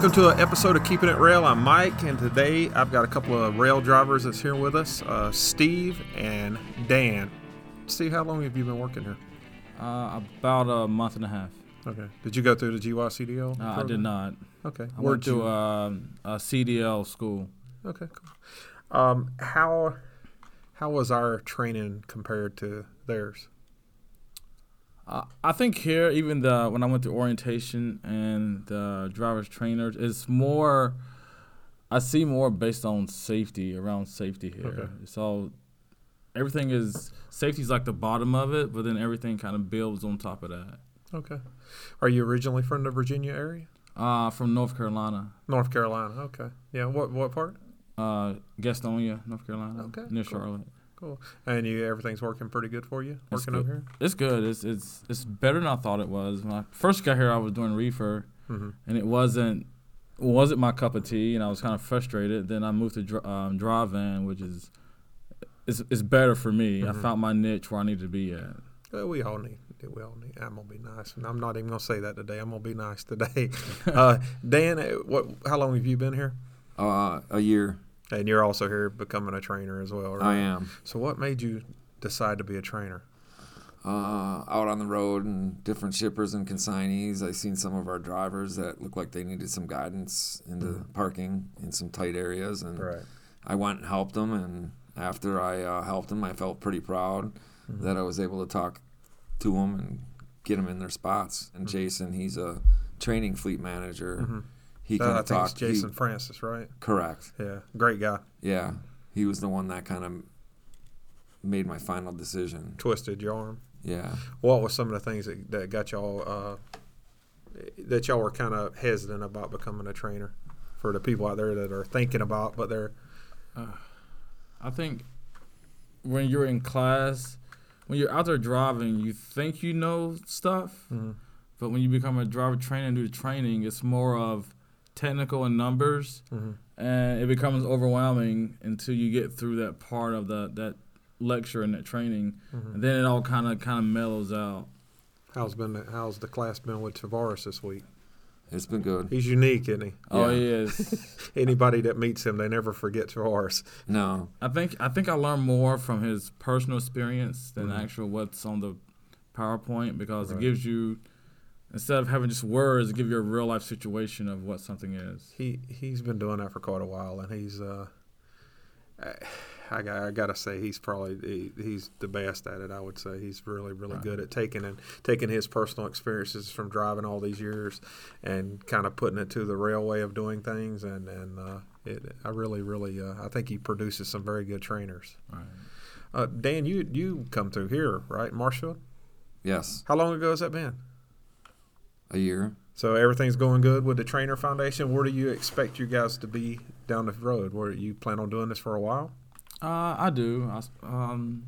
Welcome to an episode of Keeping It Roehl. I'm Mike, and today I've got a couple of Roehl drivers that's here with us uh, Steve and Dan. Steve, how long have you been working here? Uh, about a month and a half. Okay. Did you go through the GYCDL? Uh, I did not. Okay. I Where'd went to uh, a CDL school. Okay, cool. Um, how how was our training compared to theirs? Uh, I think here, even the when I went to orientation and the driver's trainers, it's more. I see more based on safety around safety here. Okay. So everything is safety is like the bottom of it, but then everything kind of builds on top of that. Okay. Are you originally from the Virginia area? Uh, from North Carolina, North Carolina. Okay. Yeah. What what part? uh, Gastonia, North Carolina, Okay, near cool. Charlotte. Cool. And you everything's working pretty good for you It's working good. over here. It's good. It's it's it's better than I thought it was. When I first got here, I was doing reefer, Mm-hmm. and it wasn't wasn't my cup of tea, and I was kind of frustrated. Then I moved to dri- um, drive van, which is it's, it's better for me. I Mhm. found my niche where I need to be at. Well, we all need. We all need. I'm gonna be nice, and I'm not even gonna say that today. I'm gonna be nice today. uh, Dan, uh, what? How long have you been here? Uh, a year. And you're also here becoming a trainer as well, right? I am. So, what made you decide to be a trainer? Uh, out on the road and different shippers and consignees. I seen some of our drivers that looked like they needed some guidance into Mhm. parking in some tight areas, and Right. I went and helped them. And after I uh, helped them, I felt pretty proud Mhm. that I was able to talk to them and get them in their spots. And Mhm. Jason, he's a training fleet manager. Mhm. He That, kind I of think it's talked. he- Jason Francis, right? correct. Yeah, great guy. Yeah, he was the one that kind of made my final decision. Twisted your arm. Yeah. What was some of the things that, that got y'all uh, that y'all were kind of hesitant about becoming a trainer for the people out there that are thinking about, but they're I think when you're in class, when you're out there driving, you think you know stuff, Mhm. but when you become a driver trainer and do the training, it's more of technical and numbers. Mhm. and it becomes overwhelming until you get through that part of the that lecture and that training, Mhm. and then it all kind of kind of mellows out. how's been the, how's the class been with Tavares this week? It's been good. He's unique, isn't he? Oh, Yeah. he is. Anybody that meets him, they never forget Tavares. No, I think I think I learned more from his personal experience than Mhm. actual what's on the PowerPoint because Right. it gives you instead of having just words, give you a real life situation of what something is. He he's been doing that for quite a while, and he's uh, I, I, got- I gotta say he's probably he, he's the best at it. I would say he's really really Right. good at taking and taking his personal experiences from driving all these years and kind of putting it to the Roehl way of doing things. And and uh, it, I really really uh, I think he produces some very good trainers. Right. Uh, Dan, you you come through here right, Marshfield? yes, How long ago has that been? A year. So everything's going good with the Trainer Foundation. Where do you expect you guys to be down the road? Where you plan on doing this for a while? Uh, I do. I, s- um,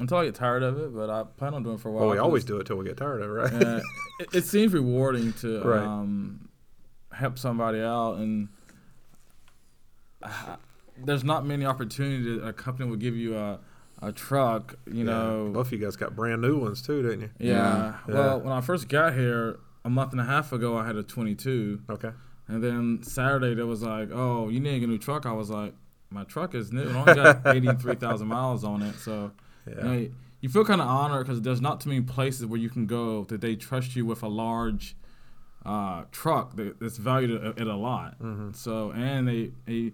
until I get tired of it, but I plan on doing it for a while. Well, we always do it till we get tired of it, right? uh, it, it seems rewarding to Right. um, help somebody out, and uh, there's not many opportunities a company will give you a a truck. You know, both of you guys got brand new ones too, didn't you? yeah. Yeah. Well, when I first got here a month and a half ago, I had a 22, Okay. and then Saturday they was like, "Oh, you need to get a new truck." I was like, "My truck is new. It only got 83,000 miles on it, so." Yeah. You, know, you feel kind of honored because there's not too many places where you can go that they trust you with a large uh, truck that, that's valued at, at a lot. Mhm. So and they, they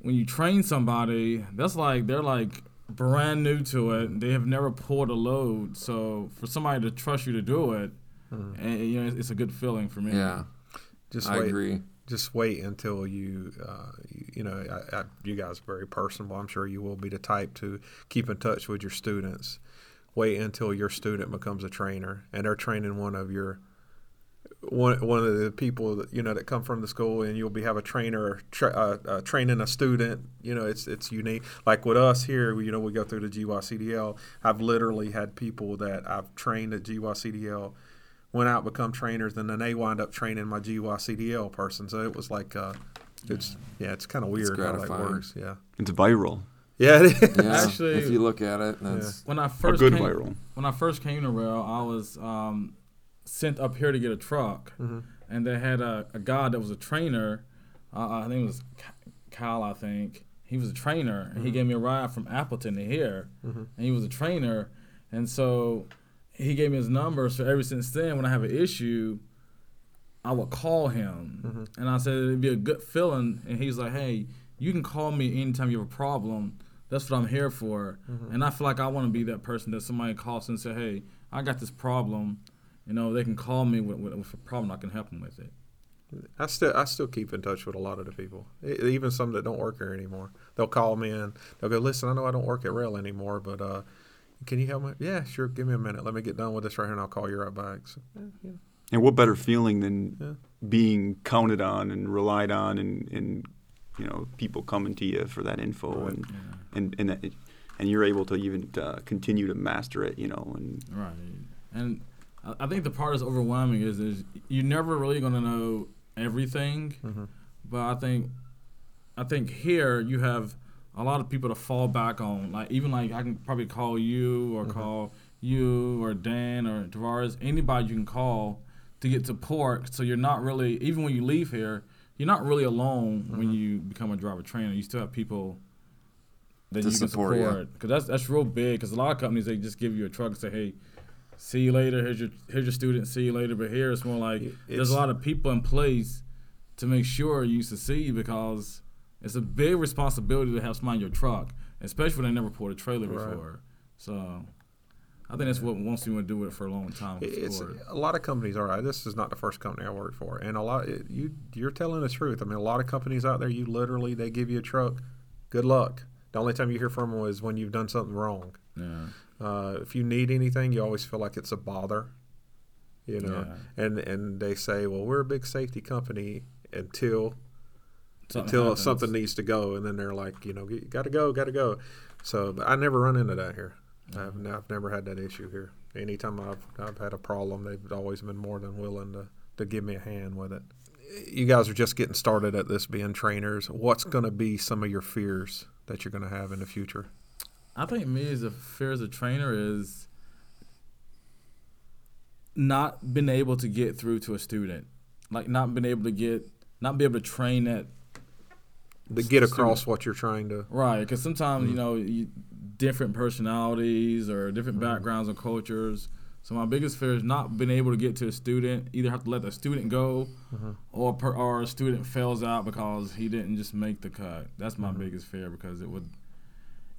when you train somebody, that's like they're like brand new to it. They have never pulled a load, so for somebody to trust you to do it, and, you know, it's, it's a good feeling for me. Yeah, Just I wait. agree. Just wait until you, uh, you, you know, I, I, you guys are very personable. I'm sure you will be the type to keep in touch with your students. Wait until your student becomes a trainer and they're training one of your one one of the people that you know that come from the school, and you'll be have a trainer tra- uh, uh, training a student. You know, it's it's unique. Like with us here, you know, we go through the GYCDL. I've literally had people that I've trained at GYCDL went out become trainers, and then they wind up training my GYCDL person. So it was like, uh, it's yeah, it's kind of weird how that works. Yeah, It's viral. yeah, it is. Yeah, Actually- if you look at it, that's When I A first a good came, viral. when I first came to Roehl, I was um, sent up here to get a truck, and they had a, a guy that was a trainer. Uh, I think it was Kyle. I think he was a trainer, and he gave me a ride from Appleton to here, and he was a trainer, and so he gave me his number. So ever since then, when I have an issue, I would call him, and I said it'd be a good feeling, and he's like, "Hey, you can call me anytime you have a problem." That's what I'm here for. And I feel like I want to be that person that somebody calls and say, hey, I got this problem. You know, they can call me with, with, with a problem. I can help them with it. I still I still keep in touch with a lot of the people, even some that don't work here anymore. They'll call me and they'll go, "Listen, I know I don't work at Roehl anymore, but uh, can you help me?" Yeah, sure. Give me a minute. Let me get done with this right here, and I'll call you right back. So, yeah, yeah. And what better feeling than Yeah. being counted on and relied on, and, and you know people coming to you for that info, Right. and and and, that, and you're able to even uh, continue to master it, you know, and Right. And I I think the part that's overwhelming is, is you're never really going to know everything. But I think I think here you have a lot of people to fall back on. Like even like I can probably call you or mm-hmm. call you or Dan or Tavares, anybody you can call to get support. So you're not really even when you leave here, you're not really alone when mm-hmm. you become a driver trainer. You still have people that To you can support because that's that's real big. Because a lot of companies they just give you a truck and say, "Hey, see you later. Here's your here's your student. See you later." But here it's more like It- there's a lot of people in place to make sure you succeed because it's a big responsibility to have somebody in your truck, especially when they never pulled a trailer Right. before. So I think that's what once you want to do it for a long time. It's a lot of companies are. right. This is not the first company I worked for, and a lot it, you you're telling the truth. I mean, a lot of companies out there, you literally they give you a truck. Good luck. The only time you hear from them is when you've done something wrong. yeah. Uh, if you need anything, you always feel like it's a bother. You know, Yeah. and and they say, well, we're a big safety company until Something until happens. something needs to go, and then they're like, you know, got to go, got to go. So but I never run into that here. I've, Mm-hmm. I've never had that issue here. Anytime I've I've had a problem, they've always been more than willing to to give me a hand with it. You guys are just getting started at this, being trainers. What's going to be some of your fears that you're going to have in the future? I think me as a fear as a trainer is not being able to get through to a student, like not being able to get, not be able to train that To get across what you're trying to. right. Because sometimes mm-hmm. you know you, different personalities or different mm-hmm. backgrounds and cultures. So my biggest fear is not being able to get to a student. Either have to let the student go, mm-hmm. or per, or a student fails out because he didn't just make the cut. That's my biggest fear because it would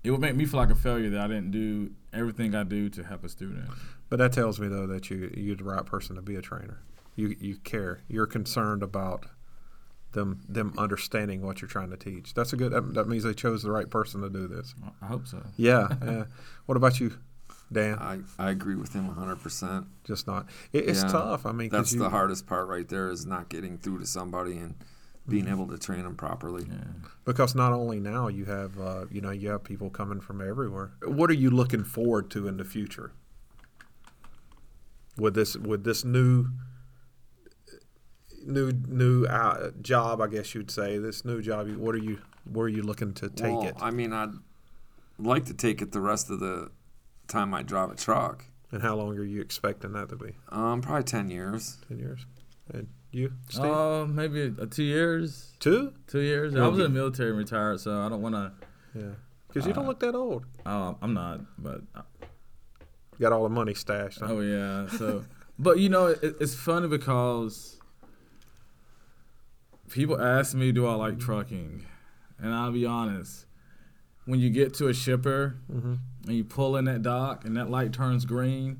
it would make me feel like a failure that I didn't do everything I do to help a student. But that tells me though that you you're the right person to be a trainer. You you care. You're concerned about them them understanding what you're trying to teach. That's a good. That, that means they chose the right person to do this. I hope so. Yeah. yeah. What about you, Dan? I, I agree with him 100%. Just not. It, it's Yeah. tough. I mean, That's you, the hardest part right there is not getting through to somebody and being able to train them properly. Yeah. because not only now you have uh, you know you have people coming from everywhere. What are you looking forward to in the future? With this with this new new new uh, job, I guess you'd say this new job. you- What are you where are you looking to take well, it? I mean, I'd like to take it the rest of the time I drive a truck. And how long are you expecting that to be? Um, probably 10 years. Ten years. And you, Steve? Uh, maybe uh, two years. Two? Two years. I was in the military and retired, so I don't want to. Yeah. Because you don't Uh, look that old. Uh, I'm not, but uh, You got all the money stashed. huh? oh yeah. So, but you know, it, it's funny because people ask me, "Do I like trucking?" And I'll be honest. when you get to a shipper Mm-hmm. and you pull in that dock and that light turns green,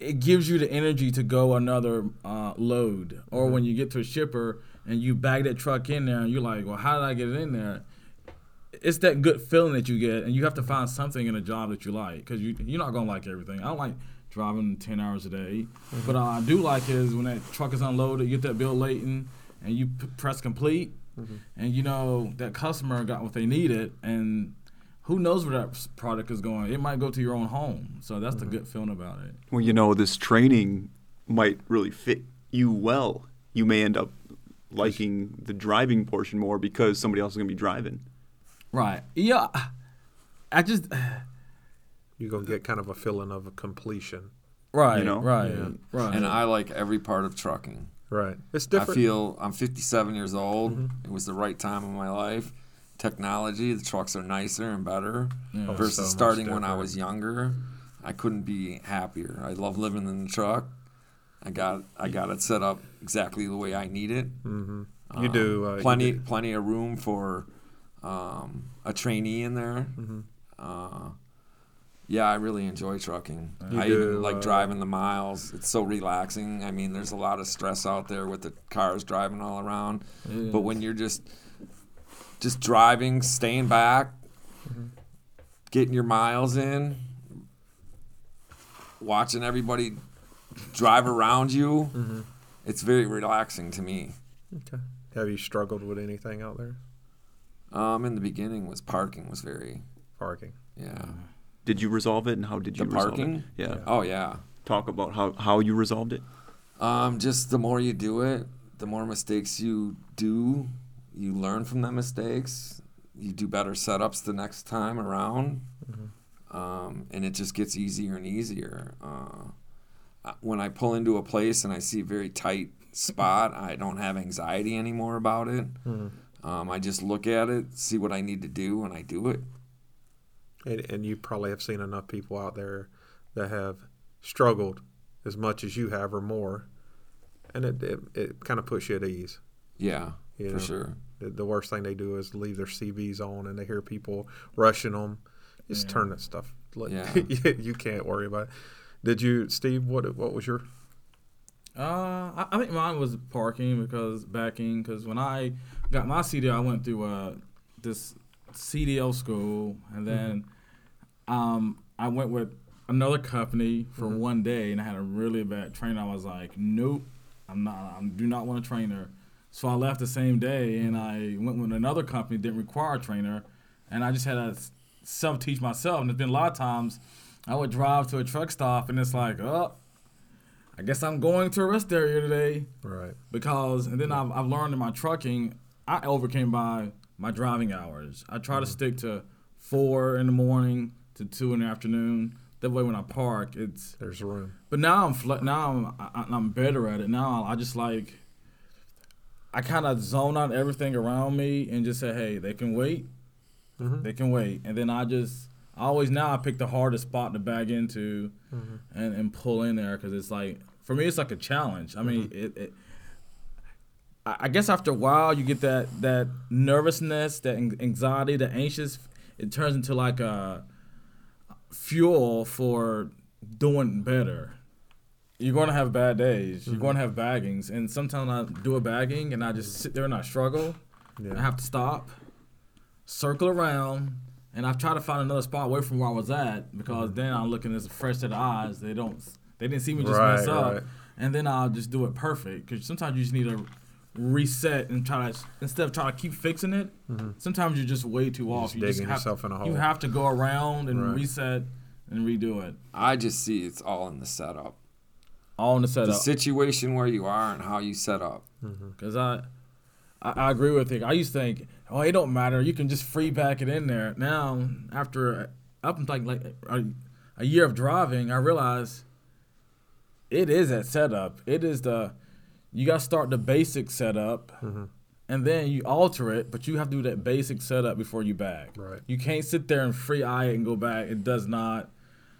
it gives you the energy to go another uh, load. Or Mm-hmm. when you get to a shipper and you bag that truck in there and you're like, well, how did I get it in there? It's that good feeling that you get, and you have to find something in a job that you like because you, you're not gonna like everything. I don't like driving 10 hours a day, Mm-hmm. but uh, I do like is when that truck is unloaded, you get that bill laden, and you p- press complete, Mm-hmm. and you know that customer got what they needed, and who knows where that product is going? It might go to your own home, so that's Mm-hmm. the good feeling about it. Well, you know, this training might really fit you well. You may end up liking the driving portion more because somebody else is going to be driving. Right? Yeah. I just You're gonna get kind of a feeling of a completion. right, You know? right, Yeah. right. And I like every part of trucking. Right. It's different. I feel I'm 57 years old. It was the right time in my life. Technology, the trucks are nicer and better Yeah. Oh, versus so starting when I was younger. I couldn't be happier. I love living in the truck. I got I got it set up exactly the way I need it. hmm You do uh, you plenty do- plenty of room for um, a trainee in there. Mm-hmm. Uh, yeah, I really enjoy trucking. You I do, even like uh, driving the miles. It's so relaxing. I mean, there's a lot of stress out there with the cars driving all around, Yeah. but when you're just just driving, staying back, Mm-hmm. getting your miles in, watching everybody drive around you, Mm-hmm. it's very relaxing to me. Okay. Have you struggled with anything out there? Um, in the beginning, was parking was very Parking. yeah. Did you resolve it, and how did you The resolve parking? it? Yeah. Oh yeah. Talk about how, how you resolved it. Um, just the more you do it, the more mistakes you do, you learn from them mistakes. You do better setups the next time around, um, and it just gets easier and easier. Uh, when I pull into a place and I see a very tight spot, I don't have anxiety anymore about it. Um, I just look at it, see what I need to do, and I do it. And, and you probably have seen enough people out there that have struggled as much as you have or more, and it it, it kind of puts you at ease. Yeah, You for know, sure. The, the worst thing they do is leave their CBs on, and they hear people rushing them. Just turn that stuff. Like, Yeah. you can't worry about. it. Did you, Steve? What what was your? Uh, I, I think mine was parking because backing. Because when I got my CD, I went through uh, this CDL school, and mm-hmm. then um, I went with another company for mm-hmm. one day, and I had a really bad trainer. I was like, nope, I'm not. I do not want a trainer. So I left the same day, and mm-hmm. I went with another company didn't require a trainer, and I just had to self teach myself. And there's been a lot of times I would drive to a truck stop, and it's like, oh. I guess I'm going to a rest area today Right. because, and then I've, I've learned in my trucking, I overcame by my driving hours. I try to mm-hmm. stick to four in the morning to two in the afternoon. That way, when I park, it's. There's room. But now I'm fle- now I'm I, I'm better at it. Now I just like. I kind of zone out everything around me and just say, hey, they can wait. Mhm. They can wait, and then I just I always now I pick the hardest spot to bag into, mm-hmm. and, and pull in there because it's like for me it's like a challenge. I mean mm-hmm. it, it. I guess after a while you get that that nervousness, that anxiety, that anxious. It turns into like a fuel for doing better. You're going to have bad days. You're mm-hmm. going to have baggings, and sometimes I do a bagging and I just sit there and I struggle. Yeah. I have to stop, circle around, and I try to find another spot away from where I was at because mm-hmm. then I'm looking as a fresh set of eyes. They don't, they didn't see me just mess up, right. and then I'll just do it perfect. Because sometimes you just need to reset and try to instead of trying to keep fixing it. Mm-hmm. Sometimes you're just way too off. just you just digging have, yourself in a hole. You have to go around and Right. reset and redo it. I just see it's all in the setup. All in the setup. The situation where you are and how you set up. Mm-hmm. Because I, I, I agree with you. I used to think, oh, it don't matter. You can just free back it in there. Now, after up until like, like a, a year of driving, I realize it is that setup. It is the, you got to start the basic setup, and then you alter it. But you have to do that basic setup before you back. Right. You can't sit there and free eye it and go back. It does not.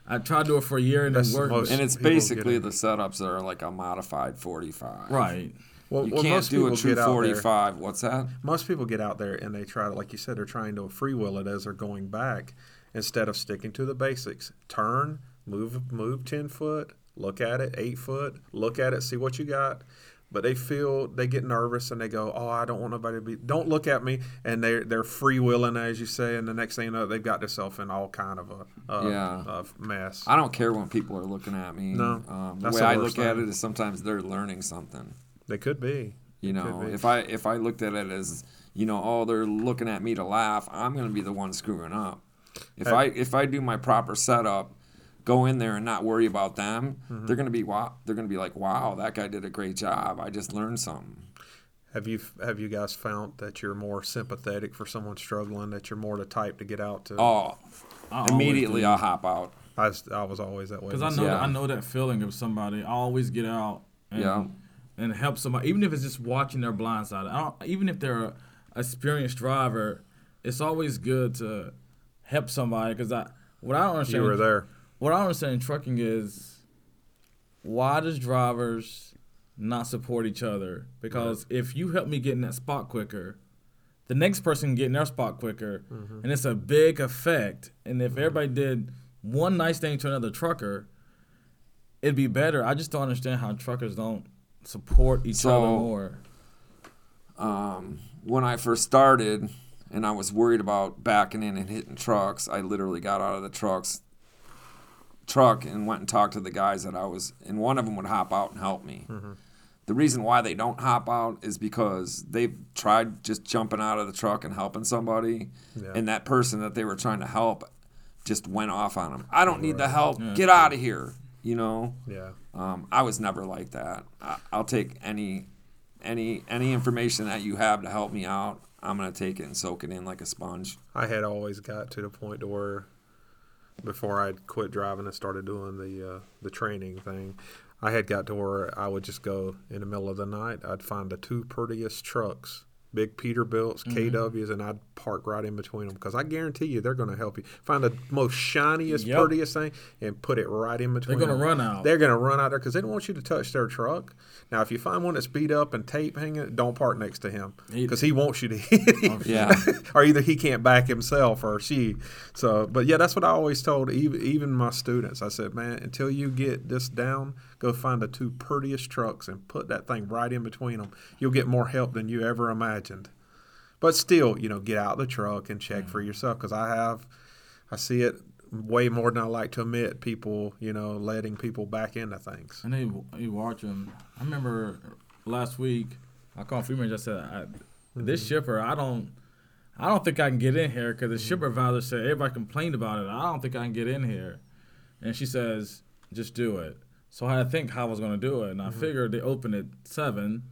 I tried to do it for a year and That's it worked. And it's basically the setups that are like a modified 45. Right. Well, you well, can't most do a people true get out there- 45. What's that? Most people get out there and they try to, like you said, they're trying to free freewheel it as they're going back instead of sticking to the basics. Turn, move, move ten foot, look at it, eight foot, look at it, see what you got. But they feel they get nervous and they go, "Oh, I don't want nobody to be. Don't look at me." And they're they're freewheeling, as you say. And the next thing you know, they've got themselves in all kind of a, a, Yeah. a mess. I don't care when people are looking at me. No, um, the way the I look at it is sometimes they're learning something. They could be. You know, be. if I if I looked at it as you know, oh, they're looking at me to laugh, I'm gonna be the one screwing up. If Hey. I if I do my proper setup, go in there and not worry about them, Mm-hmm. they're gonna be wow. They're gonna be like, wow, that guy did a great job. I just learned something. Have you have you guys found that you're more sympathetic for someone struggling? That you're more the type to get out to? Oh, I immediately. I'll hop out. I, was, I was always that way. Because I know Yeah. I know that feeling of somebody. I always get out and Yeah. and help somebody, even if it's just watching their blind side. I don't, even if they're a experienced driver, it's always good to help somebody. Because I what I don't understand you were there. What I don't understand in trucking is why does drivers not support each other? Because if you help me get in that spot quicker, the next person can get in their spot quicker, and it's a big effect. And if everybody did one nice thing to another trucker, it'd be better. I just don't understand how truckers don't support each So- other more. um, when I first started and I was worried about backing in and hitting trucks, I literally got out of the trucks truck and went and talked to the guys that I was and one of them would hop out and help me. The reason why they don't hop out is because they've tried just jumping out of the truck and helping somebody Yeah. and that person that they were trying to help just went off on them. I don't need the help. Yeah. Get out of here. You know? Yeah. Um, I was never like that. I, I'll take any any any information that you have to help me out. I'm gonna take it and soak it in like a sponge. I had always got to the point to where before I'd quit driving and started doing the uh, the training thing, I had got to where I would just go in the middle of the night. I'd find the two prettiest trucks, big Peterbilts, KWs, and I'd park right in between them because I guarantee you they're going to help you find the most shiniest, Yep. prettiest thing and put it right in between. They're gonna run out. They're going to run out there because they don't want you to touch their truck. Now, if you find one that's beat up and tape hanging, don't park next to him because he wants you to hit him Yeah. or either he can't back himself or she. So, but yeah, that's what I always told even, even my students. I said, man, until you get this down, go find the two prettiest trucks and put that thing right in between them. You'll get more help than you ever imagined. But still, you know, get out the truck and check for mm. yourself because I have, I see it way more than I like to admit. People, you know, letting people back into things. And they you watch them. I remember last week I called female. I said, I, "This mm-hmm. shipper, I don't, I don't think I can get in here because the shipper mm. advisor said everybody complained about it. I don't think I can get in here." And she says, "Just do it." So I had to think how I was going to do it, and I mm-hmm. figured they open at seven,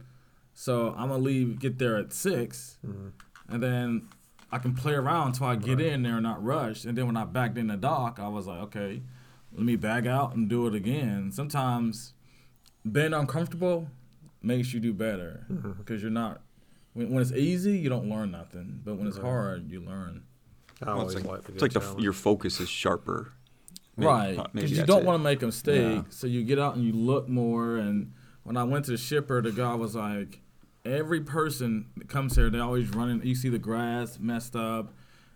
so I'm gonna leave, get there at 6 mm-hmm. and then I can play around until I get in there and not rush. And then when I backed in the dock, I was like, okay, let me bag out and do it again. Sometimes being uncomfortable makes you do better mm-hmm. because you're not. When, when it's easy, you don't learn nothing, but when it's hard, you learn. I always it's like, like, it's like the, your focus is sharper. Maybe- right, because you don't want to make a mistake. Yeah. So you get out and you look more. And when I went to the shipper, the guy was like, every person that comes here, they always running. You see the grass messed up.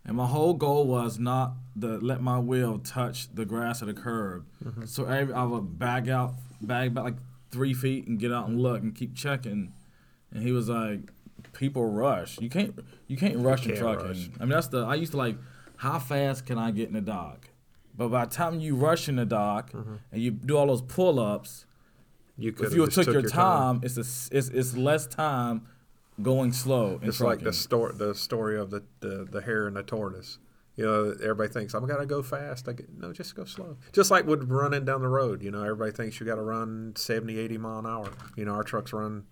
And my whole goal was not to let my wheel touch the grass or the curb. Mm-hmm. So every, I would bag out, bag back like three feet and get out and look and keep checking. And he was like, "People rush. You can't, you can't rush in can't trucking. rush. I mean, that's the. I used to like, how fast can I get in the dock? But by the time you rush in the dock Mm-hmm. and you do all those pull ups, you if you took, your, time, it's a, it's it's less time going slow. It's like the story, the story of the, the, the hare and the tortoise. You know, everybody thinks I'm gonna go fast. I get, no, just go slow. Just like with running down the road. You know, everybody thinks you got to run 70, 80 mile an hour. You know, our trucks run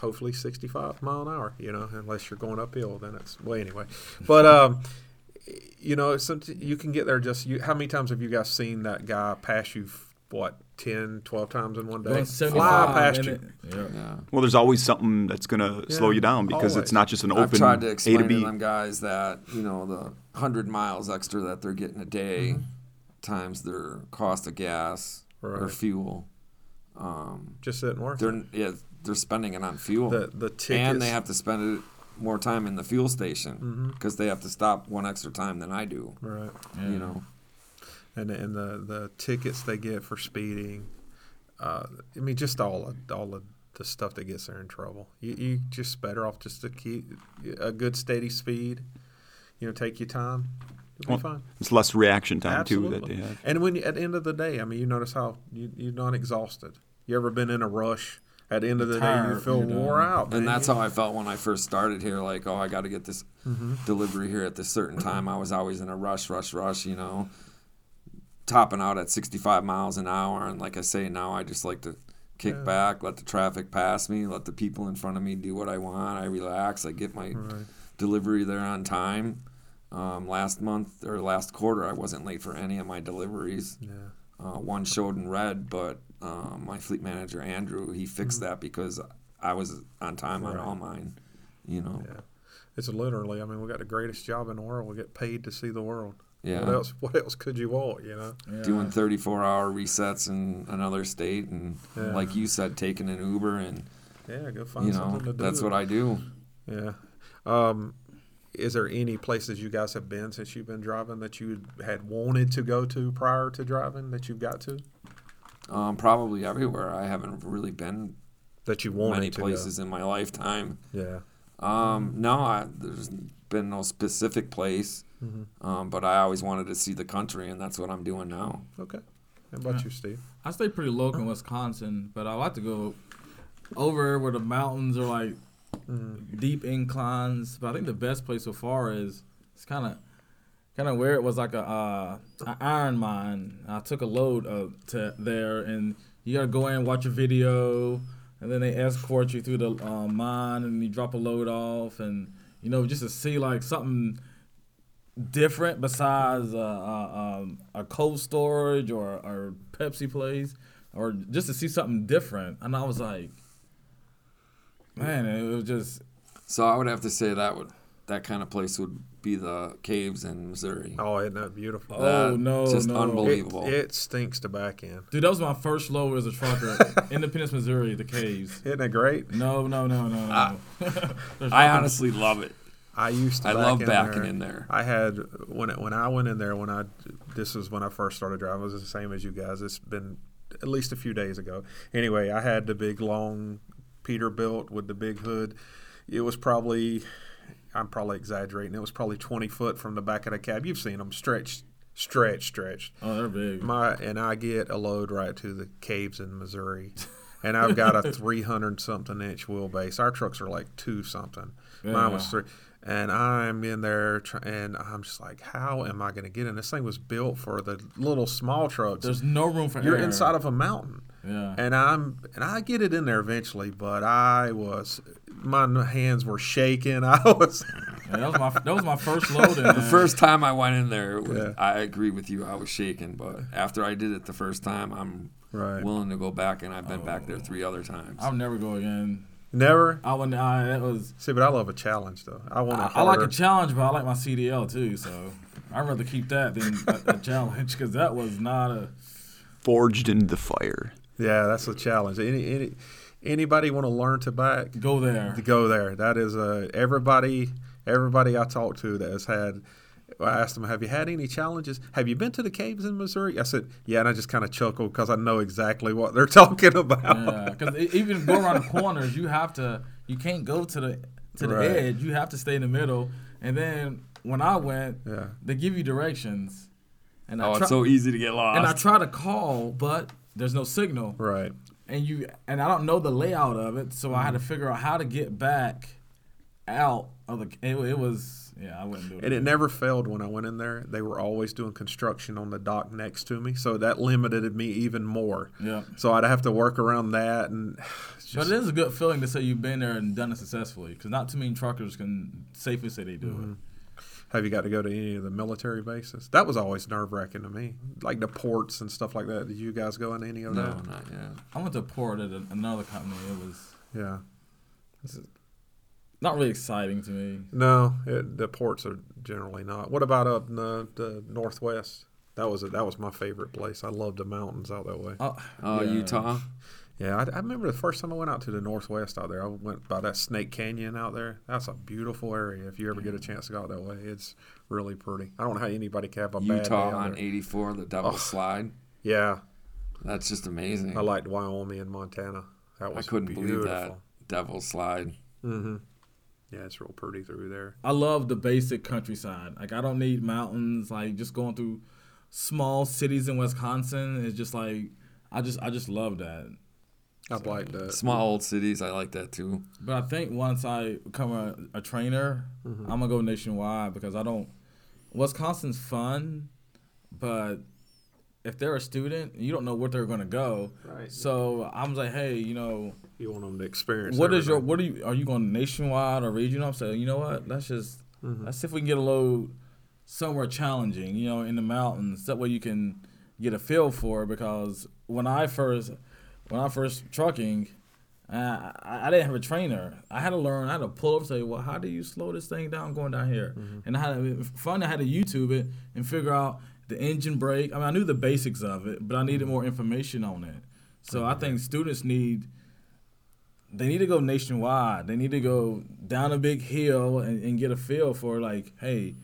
hopefully 65 mile an hour. You know, unless you're going uphill, then it's well anyway. But um, you know, some, you can get there. Just you, how many times have you guys seen that guy pass you? What 10, 12 times in one day? Fly past you. yeah. Yeah. Well, there's always something that's gonna slow you down because always. it's not just an open. I've open tried to explain to to, them guys that you know the hundred miles extra that they're getting a day times their cost of gas or fuel. Um, Just sitting worth. it. they're yeah, they're spending it on fuel, The the tickets and they have to spend it more time in the fuel station because they have to stop one extra time than I do. right, Yeah. You know, and and the the tickets they get for speeding. Uh, I mean, just all of, all of the stuff that gets her in trouble. You you just better off just to keep a good steady speed. You know, take your time. You'll be Well, fine. It's less reaction time Absolutely. too that they have. And when you, at the end of the day, I mean, you notice how you, you're not exhausted. You ever been in a rush? At the end of the day, you feel you're done. wore out. and man. that's how I felt when I first started here. Like, oh, I got to get this delivery here at this certain time. I was always in a rush, rush, rush. You know, topping out at 65 miles an hour. And like I say, now I just like to kick Yeah. back, let the traffic pass me, let the people in front of me do what I want. I relax. I get my Right. delivery there on time. Um, last month or last quarter, I wasn't late for any of my deliveries. Yeah. Uh, one showed in red, but um, my fleet manager Andrew he fixed that because I was on time on Mm-hmm. All mine. You know, Yeah. It's literally. I mean, we got the greatest job in the world. We get paid to see the world. yeah. What else? What else could you want? You know. Yeah. Doing 34 hour resets in another state, and Yeah. like you said, taking an Uber, and Yeah. Go find you know something to do. that's what I do. Yeah. Um, is there any places you guys have been since you've been driving that you had wanted to go to prior to driving that you've got to? Um, probably everywhere. I haven't really been That you wanted many to places in my lifetime. Yeah. Um, no, I, there's been no specific place, Mm-hmm. um, but I always wanted to see the country, and that's what I'm doing now. Okay. How about Yeah. you, Steve? I stay pretty local in Wisconsin, but I like to go over where the mountains are like Mm-hmm. deep inclines. But I think the best place so far is it's kind of kind of where it was like a uh, an iron mine. I took a load to there, and you gotta go in, watch a video, and then they escort you through the uh, mine, and you drop a load off, and you know just to see like something different besides uh, uh, um, a cold storage or or Pepsi place, or just to see something different. And I was like, man, it was just So I would have to say that would that kind of place would be the caves in Missouri. Oh, isn't that beautiful? Oh, That- no, just no. unbelievable. It, it stinks to back in. Dude, that was my first load as a trucker. Independence, Missouri, the caves. Isn't it great? No, no, no, no, no. There's I honestly love it. I used to. I back love in backing there. in there. I had when it, when I went in there when I this was when I first started driving. It was the same as you guys. It's been at least a few days ago. Anyway, I had the big long Peterbilt with the big hood. It was probably I'm probably exaggerating. It was probably 20 foot from the back of the cab. You've seen them stretched, stretched, stretched. Oh, they're big. My and I get a load right to the caves in Missouri, and I've got a 300 something inch wheelbase. Our trucks are like two something. Mine was three, and I'm in there, tr- and I'm just like, how am I going to get in? This thing was built for the little small trucks. There's no room for You're air. inside of a mountain, Yeah. and I'm and I get it in there eventually, but I was my hands were shaking. I was Yeah, that was my that was my first load in The first time I went in there, was, Yeah. I agree with you. I was shaking, but after I did it the first time, I'm right. willing to go back, and I've been oh, back there three other times. I'll never go again. Never I wouldn't. I that was. see, but I love a challenge though. I want I. I like a challenge, but I like my CDL too. So I'd rather keep that than a, a challenge because that was not a. Forged into the fire. Yeah, that's a challenge. Any, any anybody want to learn to bike, Go there. Go there. That is uh, everybody. Everybody I talked to that has had. I asked them, "Have you had any challenges? Have you been to the caves in Missouri?" I said, "Yeah," and I just kind of chuckled because I know exactly what they're talking about. Yeah, because even go around the corners, you have to. You can't go to the to the Right. edge. You have to stay in the middle. And then when I went, Yeah. they give you directions, and I oh, try, it's so easy to get lost. and I try to call, but there's no signal, Right. And you and I don't know the layout of it, so I had to Mm-hmm. figure out how to get back out of the. It, it was yeah, I wouldn't do it. And it never failed when I went in there. They were always doing construction on the dock next to me, so that limited me even more. yeah. So I'd have to work around that, and it's But it is a good feeling to say you've been there and done it successfully, because not too many truckers can safely say they do Mm-hmm. it. Have you got to go to any of the military bases? That was always nerve wracking to me, like the ports and stuff like that. Did you guys go in any of no, that? No, not yet. I went to port at a, another company. It was Yeah. not really exciting to me. No, it, the ports are generally not. What about up in the, the northwest? That was a, that was my favorite place. I loved the mountains out that way. Oh, Oh, yeah. Utah. Yeah, I, I remember the first time I went out to the Northwest out there. I went by that Snake Canyon out there. That's a beautiful area. If you ever get a chance to go out that way, it's really pretty. I don't know how anybody can have a bad day Utah on 84, the Devil's Oh. Slide. Yeah, That's just amazing. I liked Wyoming and Montana. That I couldn't beautiful. believe that Devil's Slide. Mm-hmm. Yeah, it's real pretty through there. I love the basic countryside. Like I don't need mountains. Like just going through small cities in Wisconsin is just like I just I just love that. I'd like Uh, that. Small old cities, I like that too. But I think once I become a, a trainer, Mm-hmm. I'm gonna go nationwide because I don't. Wisconsin's fun, but if they're a student, you don't know where they're gonna go. Right. So I'm like, hey, you know, You want them to experience. what is your what are you are you going nationwide or regional? I'm saying, you know what? Let's just Mm-hmm. let's see if we can get a load somewhere challenging. You know, in the mountains. That way you can get a feel for it. Because when I first when I first trucking, uh, I, I didn't have a trainer. I had to learn. I had to pull up and say, well, how do you slow this thing down going down here? And I had to, fun. I had to YouTube it and figure out the engine brake. I mean, I knew the basics of it, but I needed more information on it. So I think students need they need to go nationwide. They need to go down a big hill and, and get a feel for like, hey,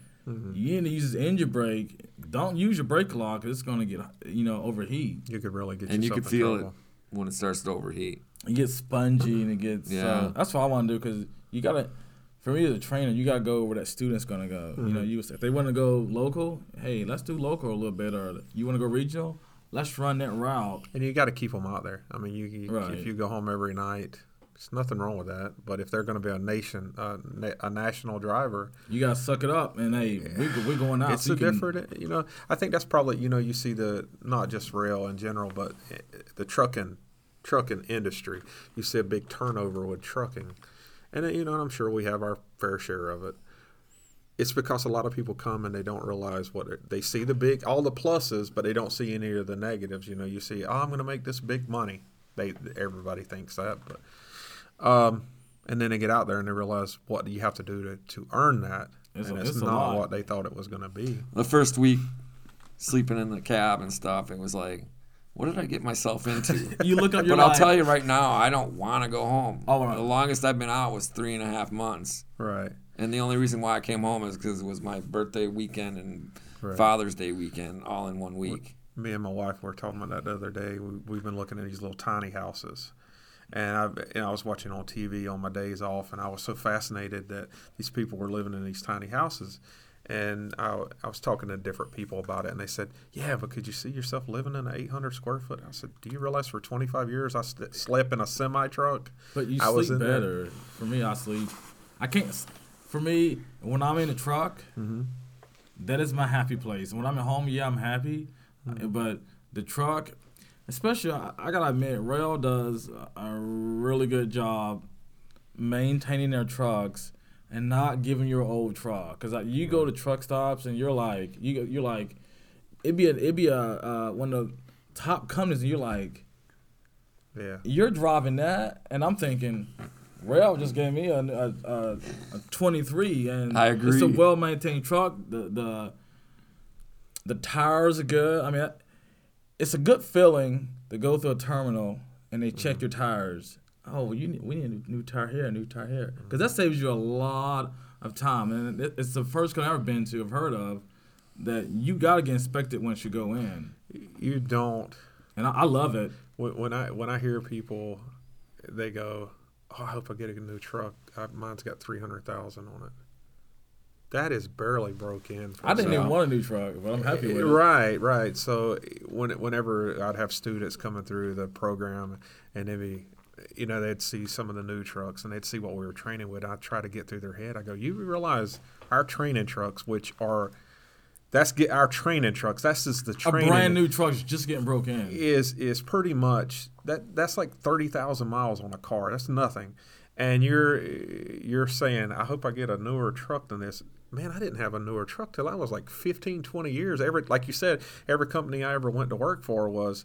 you need to use this engine brake. Don't use your brake lock. It's gonna get you know overheat. You could really get And you yourself could in feel it trouble. When it starts to overheat. It gets spongy and it gets. Yeah. So that's what I want to do because you gotta. For me as a trainer, you gotta go where that student's gonna go. You know, mm-hmm. you if they want to go local, hey, let's do local a little bit. Or you want to go regional, let's run that route. And you got to keep them out there. I mean, you, you Right. if you go home every night, there's nothing wrong with that. But if they're going to be a nation, uh, na- a national driver, You gotta suck it up and hey, we we going out. it's so a can- different. You know, I think that's probably you know you see the not just Roehl in general, but eh, the trucking trucking industry. You see a big turnover with trucking, and uh, you know, I'm sure we have our fair share of it. It's because a lot of people come and they don't realize what it, they see the big all the pluses, but they don't see any of the negatives. You know, you see, oh, I'm going to make this big money. They everybody thinks that, but um, and then they get out there and they realize what you have to do to, to earn that, It's a- and it's, it's not what they thought it was going to be. The first week, sleeping in the cab and stuff, it was like, what did I get myself into? You look up. You're but I'll tell you right now, I don't want to go home. Oh, the longest I've been out was three and a half months. Right. And the only reason why I came home is because it was my birthday weekend and Right. Father's Day weekend all in one week. me and my wife were talking about that the other day. We, we've been looking at these little tiny houses, and I, and I was watching on TV on my days off, and I was so fascinated that these people were living in these tiny houses. And I, I was talking to different people about it, and they said, "Yeah, but could you see yourself living in an 800 square foot?" I said, "Do you realize for 25 years I st- slept in a semi truck?" But you I was sleep in there. better. For me, I sleep. I can't. For me, when I'm in a truck, Mm-hmm. that is my happy place. When I'm at home, yeah, I'm happy. Mm-hmm. But the truck, especially, I, I gotta admit, Roehl does a really good job maintaining their trucks and not giving your old truck. Cause like, you go to truck stops and you're like, you you're like, it'd be a, it'd be a uh, one of the top companies, and you're like Yeah. you're driving that, and I'm thinking, Roehl just gave me a, a, a, a 23, and I It's a well maintained truck. The the the tires are good. I mean, it's a good feeling to go through a terminal and they check mm-hmm. your tires. Oh, well, you need, we need a new tire here, a new tire here, mm-hmm. because that saves you a lot of time. And it, it's the first one I've ever been to, I've heard of, that you gotta get inspected once you go in, You don't. and I, I love it. When, when I when I hear people, they go, "Oh, I hope I get a new truck. I, mine's got three hundred thousand on it." That is barely broke in. I didn't even want a new truck, but I'm happy with it. Right, right. So when whenever I'd have students coming through the program, and they'd be, you know, they'd see some of the new trucks, and they'd see what we were training with. I'd try to get through their head. I go, you realize our training trucks, which are, that's get our training trucks. That's just the training. A brand new truck's just getting broke in. is is pretty much that that's like 30,000 miles on a car. That's nothing. And you're you're saying, I hope I get a newer truck than this. Man, I didn't have a newer truck till I was like 15, 20 years. Every like you said, every company I ever went to work for was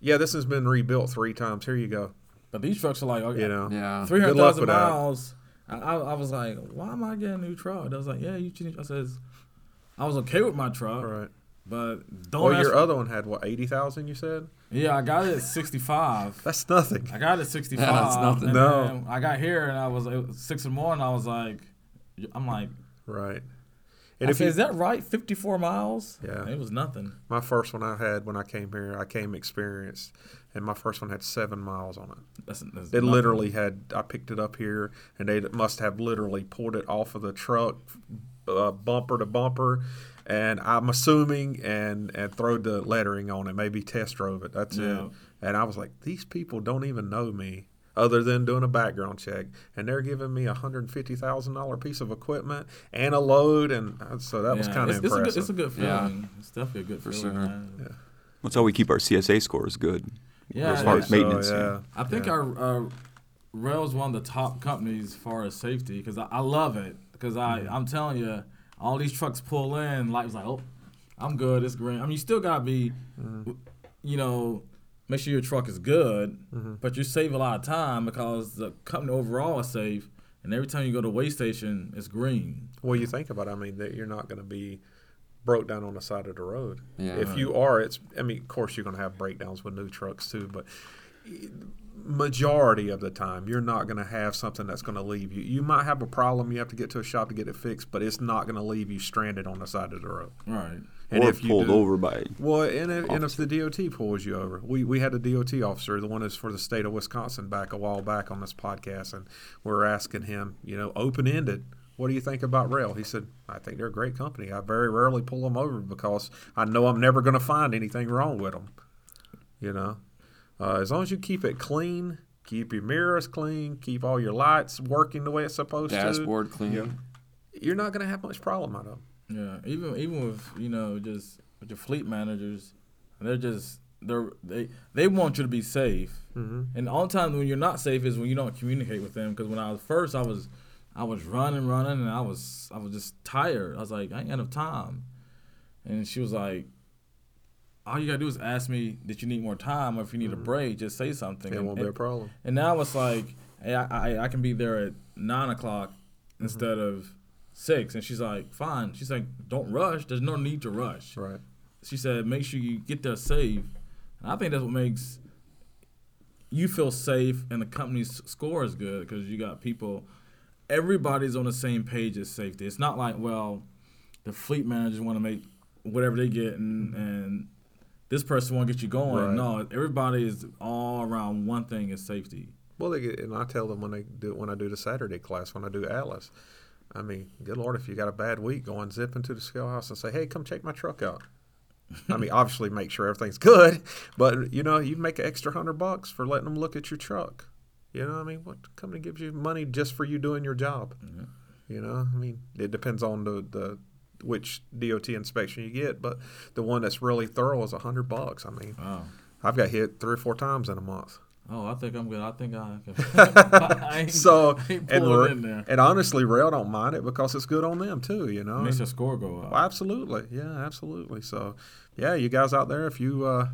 yeah, this has been rebuilt 3 times. Here you go. But these trucks are like, okay, You know. Yeah. three Good hundred luck thousand with that. miles. I, I, I was like, why am I getting a new truck? I was like, yeah, you. Change. I says, I was okay with my truck, right? But don't Well, ask your other one had what eighty thousand? You said Yeah, I got it at 65. that's nothing. I got it at 65. Yeah, that's nothing. and No. I got here and I was it was six in the morning. I was like, I'm like, Right. and I if said, you, is that right? 54 miles? Yeah. It was nothing. my first one I had when I came here, I came experienced, and my first one had seven miles on it. That's, that's It nothing. literally had. I picked it up here, and they must have literally pulled it off of the truck, uh, bumper to bumper, and I'm assuming and and throwed the lettering on it. Maybe test drove it. That's Yeah. it. And I was like, these people don't even know me. Other than doing a background check, and they're giving me a hundred and fifty thousand dollar piece of equipment and a load, and uh, so that was kind of it's, it's a impressive. good, it's a good Yeah. feeling. It's definitely a good For feeling. sure. man. That's how we keep our CSA scores good. Yeah, as far yeah. as maintenance. So, yeah. yeah. I think yeah. our, our Roehl is one of the top companies as far as safety because I, I love it because I Mm-hmm. I'm telling you all these trucks pull in like it's like oh I'm good it's green I mean you still gotta be Mm-hmm. you know make sure your truck is good Mm-hmm. but you save a lot of time because the company overall is safe and every time you go to a weigh station it's green Well, you think about it, I mean, that you're not going to be broke down on the side of the road. Yeah. If you are, it's, I mean, of course, you're going to have breakdowns with new trucks too, but majority of the time, you're not going to have something that's going to leave you. You might have a problem, you have to get to a shop to get it fixed, but it's not going to leave you stranded on the side of the road. right And or if you pulled do- over by. Well, and if, and if the DOT pulls you over, we, we had a DOT officer, the one that's for the state of Wisconsin, back a while back on this podcast, and we are asking him, you know, open ended, what do you think about Roehl? He said, I think they're a great company. I very rarely pull them over because I know I'm never going to find anything wrong with them. You know, uh, as long as you keep it clean, keep your mirrors clean, keep all your lights working the way it's supposed to, Dashboard clean. you're not going to have much problem out of them. Yeah, even even with you know just with your fleet managers, they're just they're they they want you to be safe. Mm-hmm. And all the time when you're not safe is when you don't communicate with them. Because when I was first, I was I was running, running, and I was I was just tired. I was like, I ain't got enough time. And she was like, all you gotta do is ask me that you need more time, or if you need a break, just say something. It And- won't be a problem. and now it's like, hey, I, I, I can be there at nine o'clock instead of six. And she's like, fine. She's like, don't rush. There's no need to rush. Right. She said, make sure you get there safe. And I think that's what makes you feel safe and the company's score is good because you got people, everybody's on the same page as safety. It's not like, well, the fleet managers want to make whatever they get and, and this person won't get you going. Right. No, everybody is all around one thing is safety. Well, they get, and I tell them when they do when I do the Saturday class when I do Atlas. I mean, good lord, if you got a bad week, go and zip into the scale house and say, "Hey, come check my truck out." I mean, obviously, make sure everything's good, but you know, you make an extra hundred bucks for letting them look at your truck. You know, I mean, what company gives you money just for you doing your job? You know, I mean, it depends on the the which DOT inspection you get, but the one that's really thorough is a hundred bucks. I mean, Wow. I've got hit three or four times in a month. Oh, I think I'm good. I think I can. I So and in there. and honestly, Roehl don't mind it because it's good on them too. You know, Makes And- your score go up. well, absolutely, yeah, absolutely. So, yeah, you guys out there, if you uh,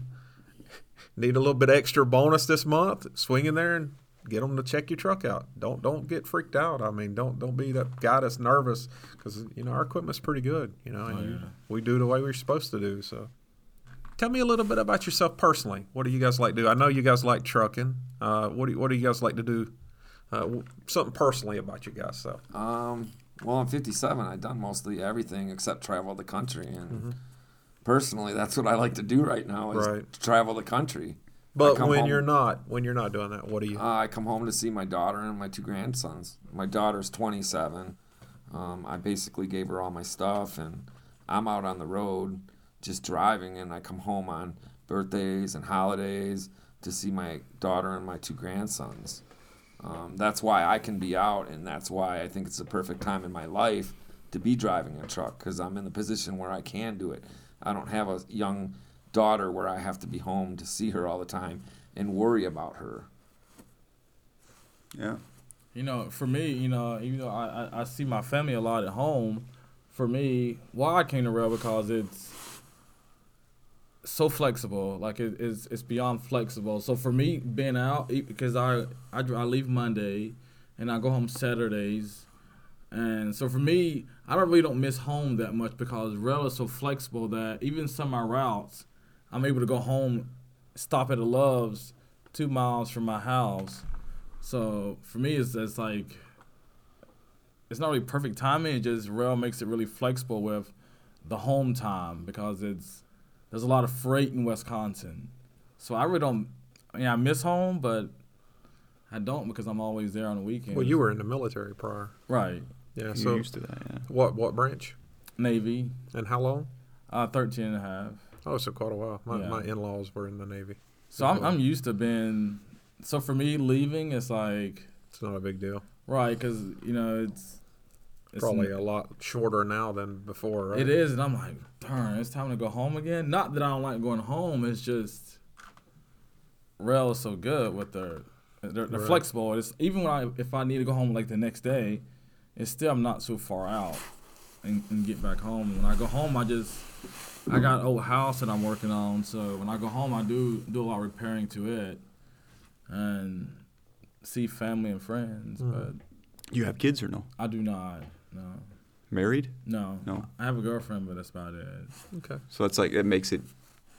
need a little bit extra bonus this month, swing in there and get them to check your truck out. Don't don't get freaked out. I mean, don't don't be that guy that's nervous because you know our equipment's pretty good. You know, and Oh, you- yeah. we do the way we're supposed to do. So. Tell me a little bit about yourself personally. What do you guys like to do? I know you guys like trucking. Uh, what do you, what do you guys like to do? Uh, something personally about you guys. So Um, well, I'm 57. I've done mostly everything except travel the country, and Mm-hmm. personally, that's what I like to do right now is Right. travel the country. But when home- you're not, when you're not doing that, what do you? Uh, I come home to see my daughter and my two grandsons. My daughter's 27. Um, I basically gave her all my stuff, and I'm out on the road just driving, and I come home on birthdays and holidays to see my daughter and my two grandsons. Um, that's why I can be out, and that's why I think it's the perfect time in my life to be driving a truck because I'm in the position where I can do it. I don't have a young daughter where I have to be home to see her all the time and worry about her. Yeah. You know, for me, you know, even though I, I, I see my family a lot at home, for me, why I came to Roehl because it's so flexible. Like it, it's it's beyond flexible. So for me, being out because I I, I leave Monday, and I go home Saturdays. And so for me, I don't really don't miss home that much because Roehl is so flexible that even some of my routes, I'm able to go home, stop at a Love's two miles from my house. So for me, it's, it's like it's not really perfect timing. It just Roehl makes it really flexible with the home time because it's there's a lot of freight in Wisconsin. So I really don't. I mean, I miss home, but I don't because I'm always there on the weekends. Well, you were in the military prior. right Yeah. You're So used to that, yeah. what what branch Navy, and how long? uh, 13 and a half. Oh, so quite a while. My, Yeah. my in-laws were in the Navy. So I'm I'm used to being. So for me, leaving it's like It's not a big deal. right because you know it's. It's Probably a lot shorter now than before, right? It is, and I'm like, darn, it's time to go home again. Not that I don't like going home. It's just Roehl is so good with their they're, they're Right. flexible. It's even when I if I need to go home like the next day, it's still I'm not so far out and, and get back home. When I go home, I just I got an old house that I'm working on, so when I go home, I do do a lot of repairing to it and see family and friends. Mhm. But You have kids or no? I do not. No, Married? no, No. I have a girlfriend, but that's about it. Okay. So that's like it makes it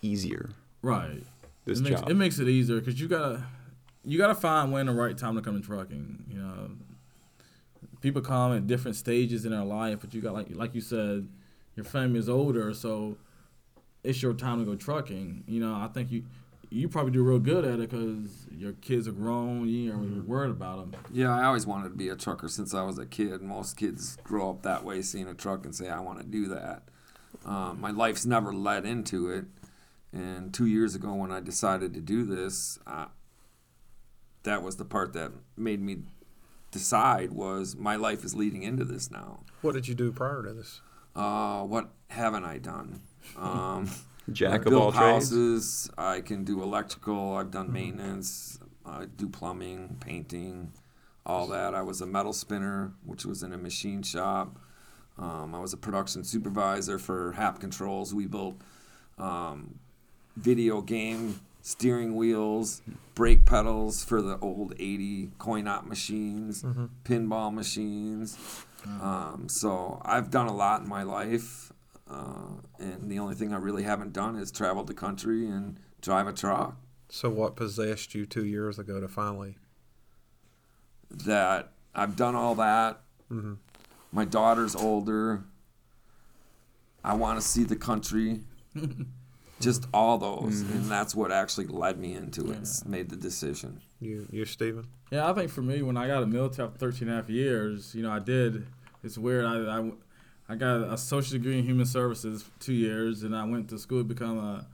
easier. Right. This it makes, job. It makes it easier because you gotta you gotta find when the right time to come to trucking. You know, people come at different stages in their life, but you got like like you said, your family is older, so it's your time to go trucking. You know, I think you you probably do real good at it because your kids are grown. You ain't really worried about them. Yeah, I always wanted to be a trucker since I was a kid. Most kids grow up that way, seeing a truck and say, "I want to do that." Um, my life's never led into it, and two years ago when I decided to do this, uh, that was the part that made me decide was my life is leading into this now. What did you do prior to this? Uh, what haven't I done? Um, Jack I of build all trades. houses. I can do electrical. I've done maintenance. I do plumbing, painting, all that. I was a metal spinner, which was in a machine shop. Um, I was a production supervisor for Happ Controls. We built um, video game steering wheels, brake pedals for the old 80 coin op machines, pinball machines. Um, so I've done a lot in my life, uh, and the only thing I really haven't done is travel the country and drive a truck. So what possessed you two years ago to finally? That I've done all that. hmm My daughter's older. I want to see the country. Just all those, and that's what actually led me into it. s- Made the decision. You, you, Steven. Yeah, I think for me, when I got a military after 13 and a half years, you know, I did. It's weird. I, I, I got a social degree in human services for two years, and I went to school to become a.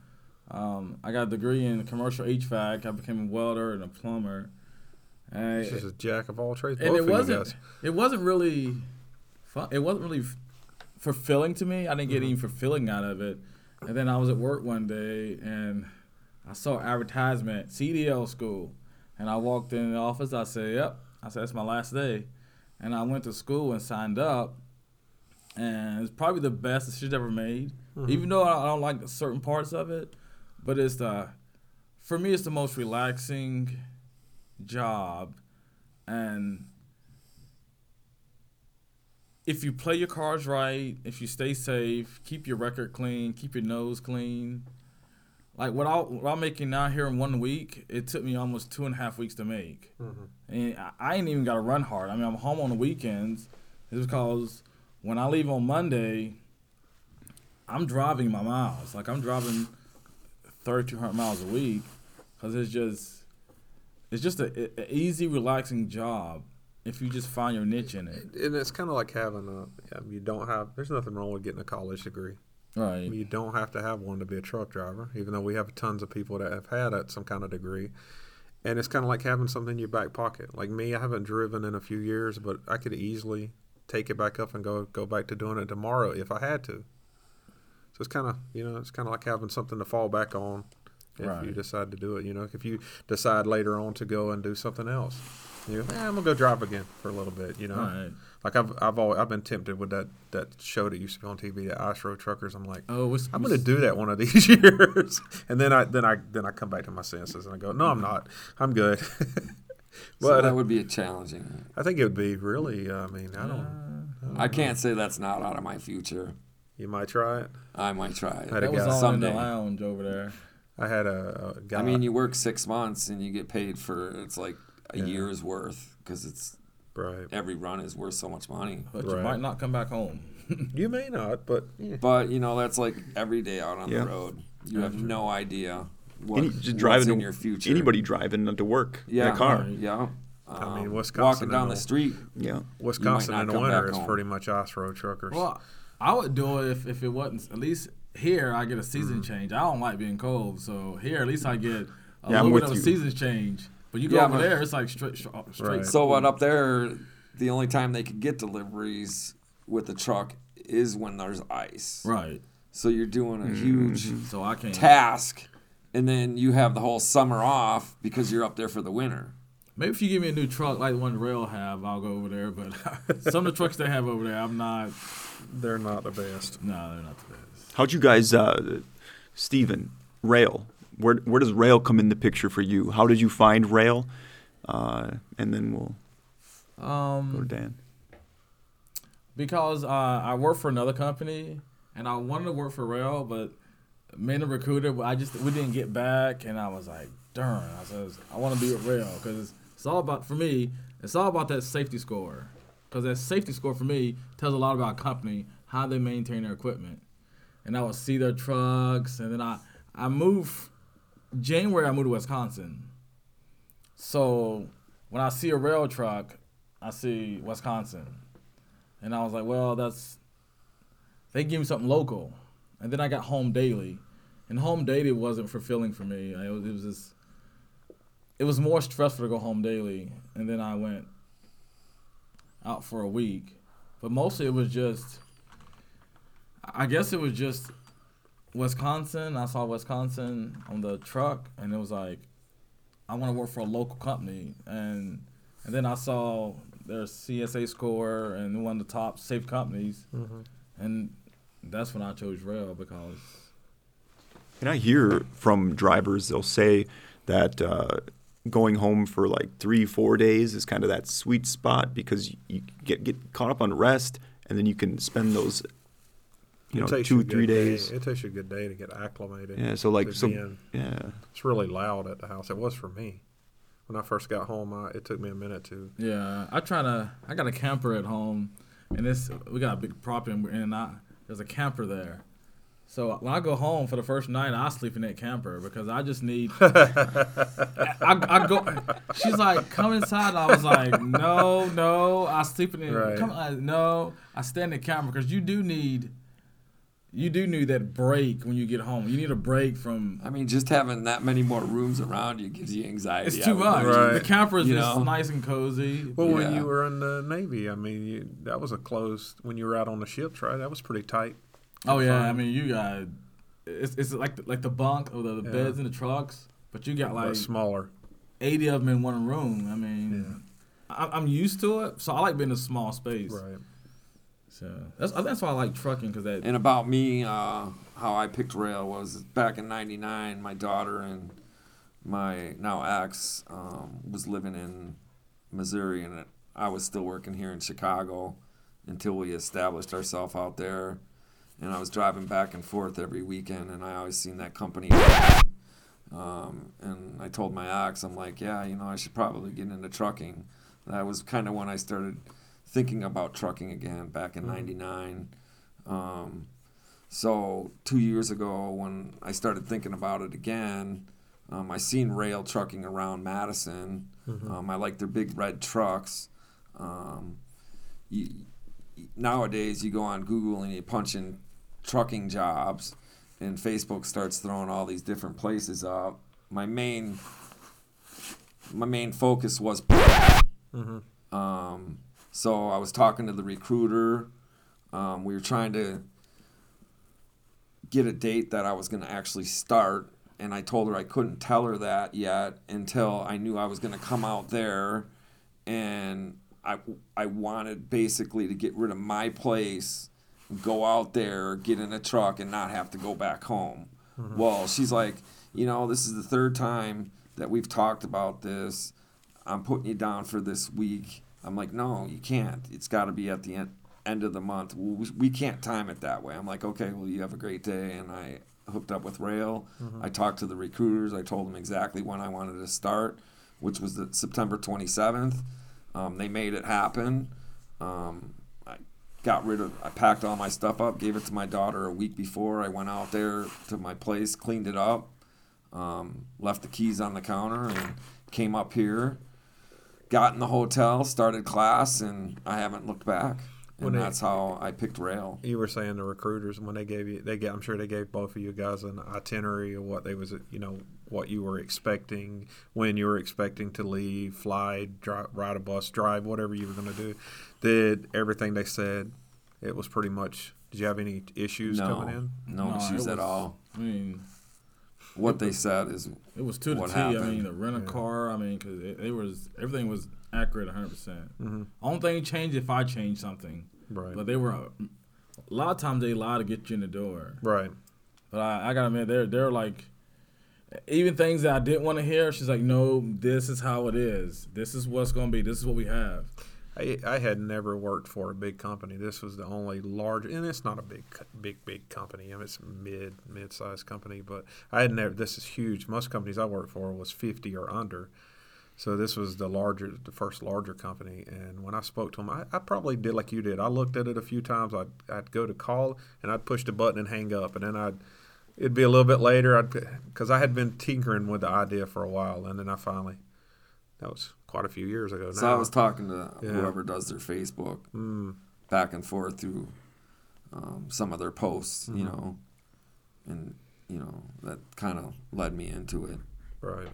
Um, I got a degree in commercial HVAC. I became a welder and a plumber. And, This is a jack of all trades. and it wasn't. It wasn't really. Fun. It wasn't really f- fulfilling to me. I didn't get any fulfilling out of it. And then I was at work one day, and I saw advertisement CDL school, and I walked in the office. I said, "Yep." I said, "That's my last day," and I went to school and signed up. And it's probably the best decision ever made. Mm-hmm. Even though I I don't like certain parts of it, but it's the, for me, it's the most relaxing job, and if you play your cards right, if you stay safe, keep your record clean, keep your nose clean. Like what, I, what I'm making now here in one week, it took me almost two and a half weeks to make. Mm-hmm. And I, I ain't even got to run hard. I mean, I'm home on the weekends. It's because when I leave on Monday, I'm driving my miles. Like I'm driving 3,200 miles a week because it's just, it's just a, a easy, relaxing job if you just find your niche in it. And it's kind of like having a. Yeah, you don't have. There's nothing wrong with getting a college degree. Right. You don't have to have one to be a truck driver, even though we have tons of people that have had some kind of degree. And it's kind of like having something in your back pocket. Like me, I haven't driven in a few years, but I could easily take it back up and go go back to doing it tomorrow if I had to. So it's kind of you know it's kind of like having something to fall back on if Right. you decide to do it. You know, if you decide later on to go and do something else, you know, eh, I'm gonna go drive again for a little bit. You know, Right. like I've I've always, I've been tempted with that that show that used to be on TV, the Ice Road Truckers. I'm like. Oh, what's, I'm gonna do that one of these years, and then I then I then I come back to my senses and I go, no, I'm not. I'm good. So but that uh, would be a challenging. I think it would be really. Uh, I mean, I don't. I can't say that's not out of my future. You might try it. I might try it. Had That was guy- all in the lounge over there. I had a, a guy. I mean, you work six months and you get paid for it's like a Yeah. year's worth because it's right. every run is worth so much money. But you might not come back home. You may not, but But you know that's like every day out on Yeah. the road. You have no idea what, Any, just what's driving in to, your future. Anybody driving to work yeah, in a car. Yeah. I mean, Um, Wisconsin walking down and the street. Yeah. Wisconsin not in the winter is home. pretty much off road truckers. Well, I would do it if, if it wasn't. At least here, I get a season Mm. change. I don't like being cold, so here at least I get a Yeah, little bit of a season change. But you go Yeah, over there, it's like straight, straight. Right. So what up there? The only time they could get deliveries with the truck is when there's ice. Right. So you're doing a huge So I can't. task, and then you have the whole summer off because you're up there for the winter. Maybe if you give me a new truck like the one Roehl have, I'll go over there. But some of the trucks they have over there, I'm not. They're not the best. No, they're not the best. How'd you guys, uh, Steven, Roehl? Where where does Roehl come in the picture for you? How did you find Roehl? Uh, and then we'll go to Um, Dan. because uh, I work for another company and I wanted to work for Roehl, but me and recruiter, but I just we didn't get back, and I was like, darn. I says I want to be with Roehl because it's all about for me. It's all about that safety score because that safety score for me tells a lot about a company how they maintain their equipment, and I would see their trucks, and then I I moved January. I moved to Wisconsin, so when I see a Roehl truck, I see Wisconsin. And I was like, well, that's they give me something local. And then I got home daily. And home daily wasn't fulfilling for me. I, it, was, it was just it was more stressful to go home daily. And then I went out for a week. But mostly it was just I guess it was just Wisconsin. I saw Wisconsin on the truck and it was like I want to work for a local company and and then I saw their CSA score and one of the top safe companies, mm-hmm. and that's when I chose Roehl because And I hear from drivers, they'll say that uh, going home for like three, four days is kind of that sweet spot because you get get caught up on rest, and then you can spend those, you know, It takes you two, a good three day- days. It takes you a good day to get acclimated. Yeah, so like, so being- yeah, it's really loud at the house. It was for me. When I first got home, I, it took me a minute to. yeah, I try to I got a camper at home, and this we got a big property and, and I, there's a camper there. So when I go home for the first night, I sleep in that camper because I just need. I, I go. She's like, "Come inside." I was like, "No, no." I sleep in it. Right. Come on, no. I stay in the camper because you do need. You do need that break when you get home. You need a break from. I mean, just having that many more rooms around you gives you anxiety. It's too much. Right. The camper is just nice and cozy. Well, when you were in the Navy, I mean, you, that was a closed. When you were out on the ships, right? That was pretty tight. Oh yeah, I mean you got it's, it's like the, like the bunk or the, the Yeah. beds in the trucks, but you got but like smaller. eighty of them in one room. I mean, I, I'm used to it, so I like being in a small space. Right. So that's that's why I like trucking because that And about me, uh, how I picked Roehl was back in '99. My daughter and my now ex um, was living in Missouri, and I was still working here in Chicago until we established ourselves out there. And I was driving back and forth every weekend, and I always seen that company. Um, and I told my ex, I'm like, yeah, you know, I should probably get into trucking. That was kind of when I started thinking about trucking again back in '99. Um, so two years ago, when I started thinking about it again, um, I seen Roehl trucking around Madison. Um, I like their big red trucks. Um, you, nowadays, you go on Google and you punch in trucking jobs, and Facebook starts throwing all these different places up. My main, my main focus was. Um, so I was talking to the recruiter. Um, we were trying to get a date that I was going to actually start, and I told her I couldn't tell her that yet until I knew I was going to come out there, and I I wanted basically to get rid of my place, go out there, get in a truck, and not have to go back home. Well, she's like, you know, this is the third time that we've talked about this. I'm putting you down for this week. I'm like, no, you can't. It's got to be at the end end of the month. We, we can't time it that way. I'm like, okay, well, you have a great day, and I hooked up with Roehl. I talked to the recruiters. I told them exactly when I wanted to start, which was the September 27th. Um, they made it happen. Um, got rid of. I packed all my stuff up, gave it to my daughter a week before. I went out there to my place, cleaned it up, um, left the keys on the counter, and came up here. Got in the hotel, started class, and I haven't looked back. And When they- that's how I picked Roehl. You were saying the recruiters when they gave you, they get. I'm sure they gave both of you guys an itinerary of what they was, you know, what you were expecting, when you were expecting to leave, fly, drive, ride a bus, drive, whatever you were going to do. Did everything they said? It was pretty much. Did you have any issues No, coming in? no, No, issues it at all. I mean, What they said is it was to the What T. I happened? mean, the rent a Yeah. car. I mean, because it, it was everything was accurate 100. percent Mm-hmm. Only thing changed if I changed something, Right. but they were a lot of times they lie to get you in the door. right. But I, I gotta admit, they're they're like, even things that I didn't want to hear. She's like, no, this is how it is. This is what's gonna be. This is what we have. I, I had never worked for a big company. This was the only large, and it's not a big, big, big company. I mean, it's mid, mid-sized company, but I had never. This is huge. Most companies I worked for was fifty or under, so this was the larger, the first larger company. And when I spoke to them, I, I probably did like you did. I looked at it a few times. I'd, I'd go to call, and I'd push the button and hang up, and then I'd. It'd be a little bit later, I'd because I had been tinkering with the idea for a while, and then I finally. That was quite a few years ago. so. I was talking to Yeah. whoever does their Facebook Mm. back and forth through um, some of their posts, you Mhm. know, and you know that kind of led me into it. Right.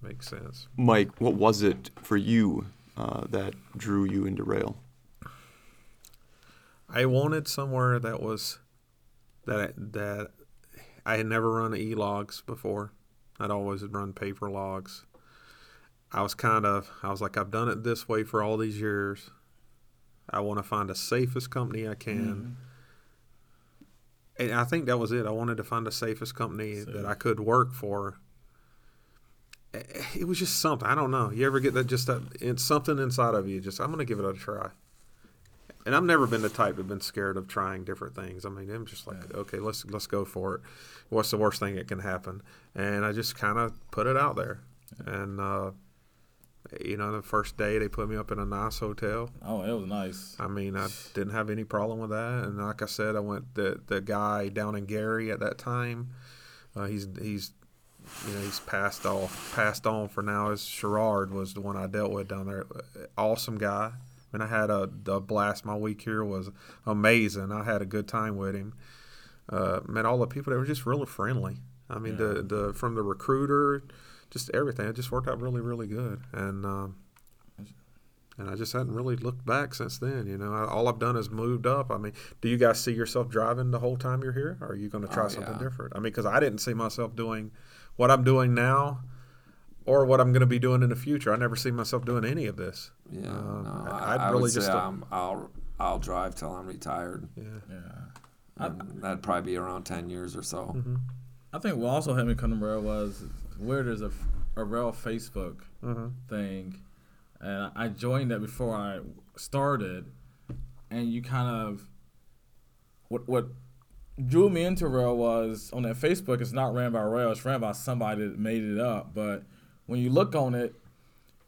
Makes sense. Mike, what was it for you uh, that drew you into Roehl? I wanted somewhere that was that that I had never run e logs before. I'd always run paper logs. I was kind of I was like I've done it this way for all these years. I want to find the safest company I can. And I think that was it. I wanted to find the safest company that I could work for. It was just something. I don't know. You ever get that just that it's something inside of you just I'm going to give it a try. And I've never been the type to been scared of trying different things. I mean, I'm just like, okay, let's let's go for it. What's the worst thing that can happen? And I just kind of put it out there. And uh, you know, the first day they put me up in a nice hotel. Oh, it was nice. I mean, I didn't have any problem with that. And like I said, I went the the guy down in Gary at that time. Uh, he's he's you know he's passed off passed on for now. As Sherrard was the one I dealt with down there. Awesome guy. I mean, I had a, a blast. My week here was amazing. I had a good time with him. Uh, met all the people. They were just really friendly. I mean, the the from the recruiter, just everything. It just worked out really really good. And um, and I just hadn't really looked back since then. You know, I, all I've done is moved up. I mean, do you guys see yourself driving the whole time you're here? Or are you going to try Oh, something yeah. different? I mean, because I didn't see myself doing what I'm doing now, or what I'm going to be doing in the future. I never see myself doing any of this. Yeah, Um, no, I- I, I'd I really would just say I'm, I'll I'll drive till I'm retired. Yeah. Yeah. And that'd probably be around ten years or so. Mm-hmm. I think what also had me come to Roehl was where there's a, a Roehl Facebook Mm-hmm. thing, and I joined that before I started, and you kind of what what drew me into Roehl was on that Facebook. It's not ran by Roehl; it's ran by somebody that made it up. But when you look on it,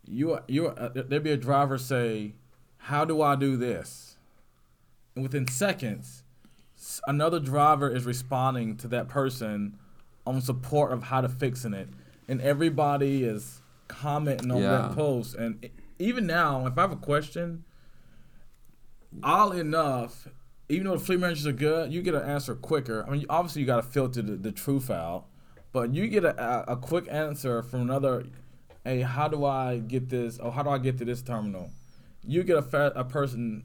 you you uh, there'd be a driver say, "How do I do this?" And within seconds, another driver is responding to that person on support of how to fixing it, and everybody is commenting on Yeah. that post. And even now, if I have a question, all enough, even though the fleet managers are good, you get an answer quicker. I mean, obviously you got to filter the, the truth out, but you get a, a, quick answer from another. Hey, how do I get this? Oh, how do I get to this terminal? You get a fa- a person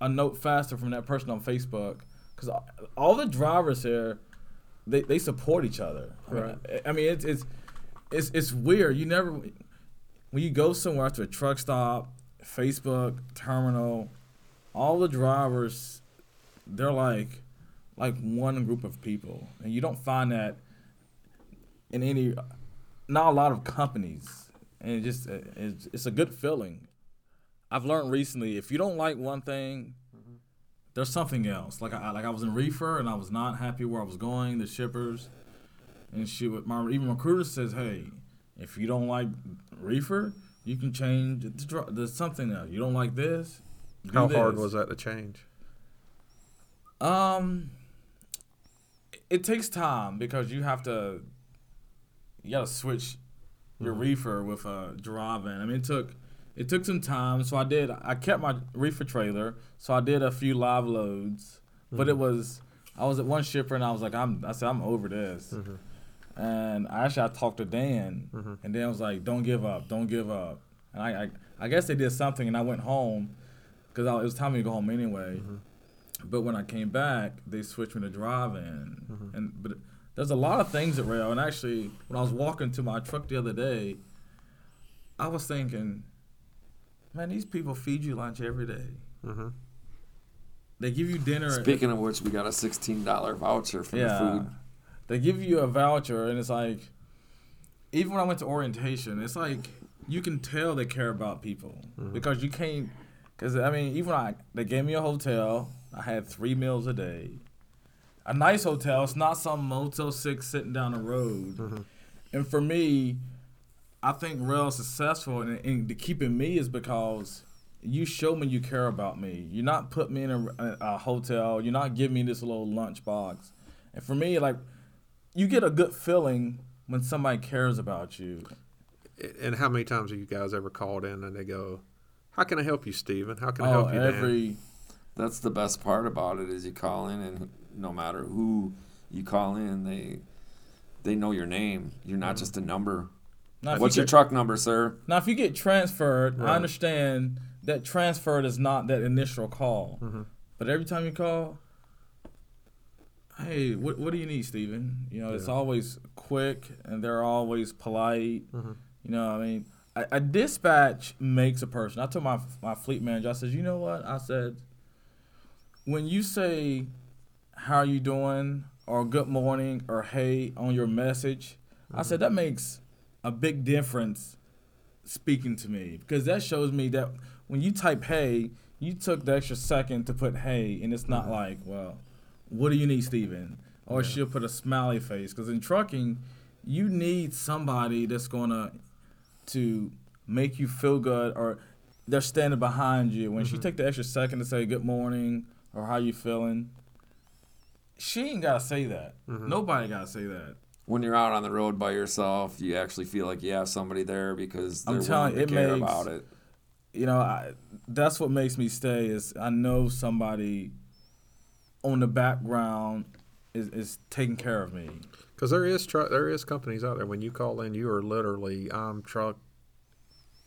a note faster from that person on Facebook because all the drivers here, they, they support each other. Right. I, I mean, it's it's it's it's weird. You never when you go somewhere to a truck stop, Facebook terminal, all the drivers, they're like like one group of people, and you don't find that in any not a lot of companies, and it just it's, it's a good feeling. I've learned recently if you don't like one thing, there's something else. Like I like I was in reefer and I was not happy where I was going. The shippers and she would my even recruiter says, hey, if you don't like reefer, you can change the, dr- the something else. You don't like this. How hard was that to change? Um, it takes time because you have to. You gotta switch your mm-hmm. reefer with a dry van. I mean, it took it took some time. So I did. I kept my reefer trailer. So I did a few live loads, but mm-hmm. it was I was at one shipper and I was like, I'm. I said I'm over this. Mm-hmm. And actually, I talked to Dan, mm-hmm. and Dan was like, "Don't give up, don't give up." And I, I, I guess they did something, and I went home because it was time for me to go home anyway. Mm-hmm. But when I came back, they switched me to dry van, mm-hmm. and but there's a lot of things at Roehl. And actually, when I was walking to my truck the other day, I was thinking, man, these people feed you lunch every day. Mhm. They give you dinner. at- Speaking of which, we got a sixteen dollar voucher for the food. They give you a voucher, and it's like, even when I went to orientation, it's like you can tell they care about people mm-hmm. because you can't. Because I mean, even I they gave me a hotel, I had three meals a day, a nice hotel. It's not some Motel Six sitting down the road. Mm-hmm. And for me, I think real successful and, and to keeping me is because you show me you care about me. You're not putting me in a, a, a hotel. You're not giving me this little lunch box. And for me, like, you get a good feeling when somebody cares about you. And how many times have you guys ever called in and they go, "How can I help you, Steven? How can I Oh, help you, Dan?" every That's the best part about it is you call in and no matter who you call in, they they know your name. You're not just a number. now What's you your get, truck number, sir? now if you get transferred, Right. I understand that transferred is not that initial call, Mm-hmm. but every time you call, hey, what what do you need, Steven? You know, it's always quick and they're always polite. Mm-hmm. You know, I mean, a, a dispatch makes a person. I told my my fleet manager, I said, you know what? I said, when you say, "How are you doing?" or "Good morning" or "Hey" on your message, I said that makes a big difference speaking to me because that shows me that when you type "Hey," you took the extra second to put "Hey," and it's not like, well, what do you need, Steven? Or she'll put a smiley face because in trucking, you need somebody that's gonna to make you feel good or they're standing behind you. When she mm-hmm. take the extra second to say good morning or how you feeling, she ain't gotta say that. Mm-hmm. Nobody gotta say that. When you're out on the road by yourself, you actually feel like you have somebody there because they're I'm telling willing to you, it care makes- about it. You know, I, that's what makes me stay is I know somebody on the background is, is taking care of me. Because there is tru- there is companies out there when you call in, you are literally I'm truck,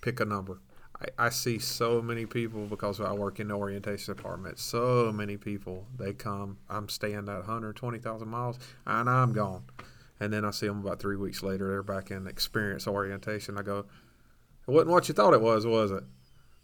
pick a number. I, I see so many people because I work in the orientation department. So many people they come. I'm staying that 120,000 miles and I'm gone, and then I see them about three weeks later. They're back in experience orientation. I go, it wasn't what you thought it was, was it?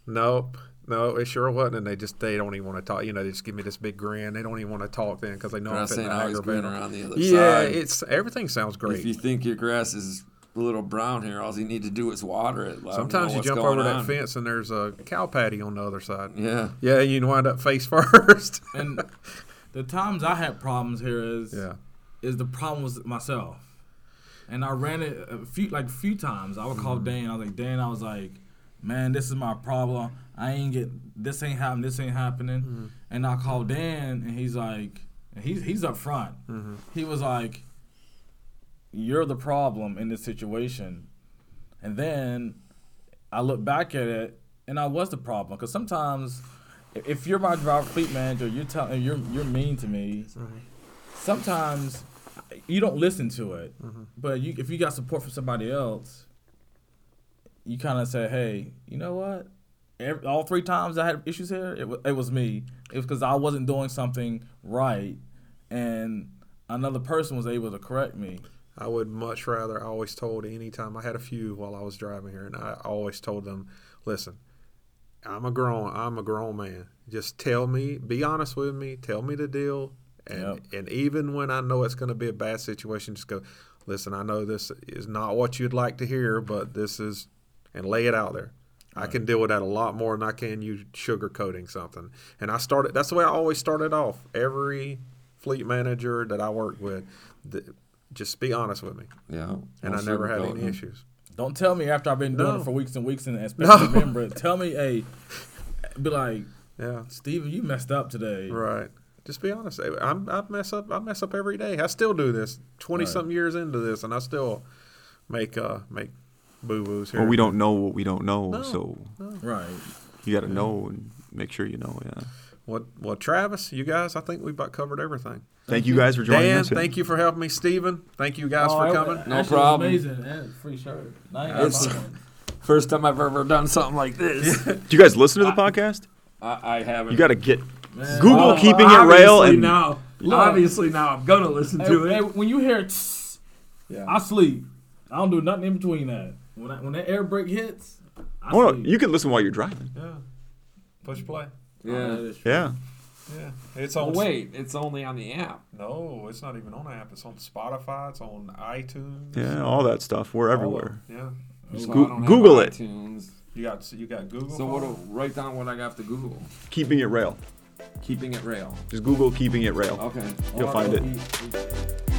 Nope. No, it sure wasn't, and they just they don't even want to talk. You know, they just give me this big grin. They don't even want to talk then because they know I'm Grass finna ain't always aggravate greener 'em. on the other Yeah, side. it's everything sounds great. If you think your grass is a little brown here, all you need to do is water it. Let 'em Sometimes you jump going over that fence and there's a cow patty on the other side. Yeah. Yeah, you wind up face first. And the times I had problems here is yeah. is the problem was myself. And I ran it a few like a few times. I would call mm-hmm. Dan. I was like, Dan, I was like, man, this is my problem. I ain't get this ain't happening. This ain't happening. Mm-hmm. And I called Dan, and he's like, he's he's up front. Mm-hmm. He was like, you're the problem in this situation. And then I look back at it, and I was the problem because sometimes. if- you're my driver fleet manager, you're telling you're you're mean to me. Sometimes you don't listen to it, mm-hmm. but you, if you got support from somebody else, you kind of say, "Hey, you know what? Every, all three times I had issues here, it, wa- it was me. It was because I wasn't doing something right, and another person was able to correct me. I would much rather. I always told anytime I had a few while I was driving here, and I always told them, "Listen, I'm a grown. I'm a grown man. Just tell me. Be honest with me. Tell me the deal. And Yep. and even when I know it's going to be a bad situation, just go. Listen, I know this is not what you'd like to hear, but this is, and lay it out there. I can deal with that a lot more than I can you sugarcoating something. And I started. That's the way I always started off. Every fleet manager that I worked with, th- just be honest with me. Yeah. And I never had any issues. Don't tell me after I've been doing No. it for weeks and weeks and especially No. remember it. Tell me, hey, be like, Yeah. Steven, you messed up today. Right. Just be honest. I'm, I mess up. I mess up every day. I still do this. Twenty something years into this, and I still make uh make boo boos here. Well, we don't know what we don't know, No. so Right. you got to know and make sure you know. Yeah. What? Well, Travis, you guys, I think we about covered everything. Thank you guys for joining Dan, us. yeah. thank you for helping me. Steven, thank you guys oh, for coming. No problem. Amazing. And free shirt. Now you got It's- my one. First time I've ever done something like this. Do you guys listen to the podcast? I, I haven't. You got to get Man. Google Oh, keeping it Roehl obviously and now. Look. obviously now I'm gonna listen Hey, to hey, it. when you hear tss, Yeah. I sleep. I don't do nothing in between that. When I, when that air brake hits, I Oh, no, you can listen while you're driving. Yeah. Push play. Oh, Yeah. is. Yeah. Yeah. It's Oh on. wait, it's only on the app. No, it's not even on the app. It's on Spotify. It's on iTunes. Yeah, all that stuff. We're All of- everywhere. Yeah. So Goo- I Google it. iTunes. You got you got Google. So what? phone? Do, write down what I have to Google. Keeping it Roehl. Keeping it real. Just Google keeping it Roehl. Okay. You'll find it. R O H.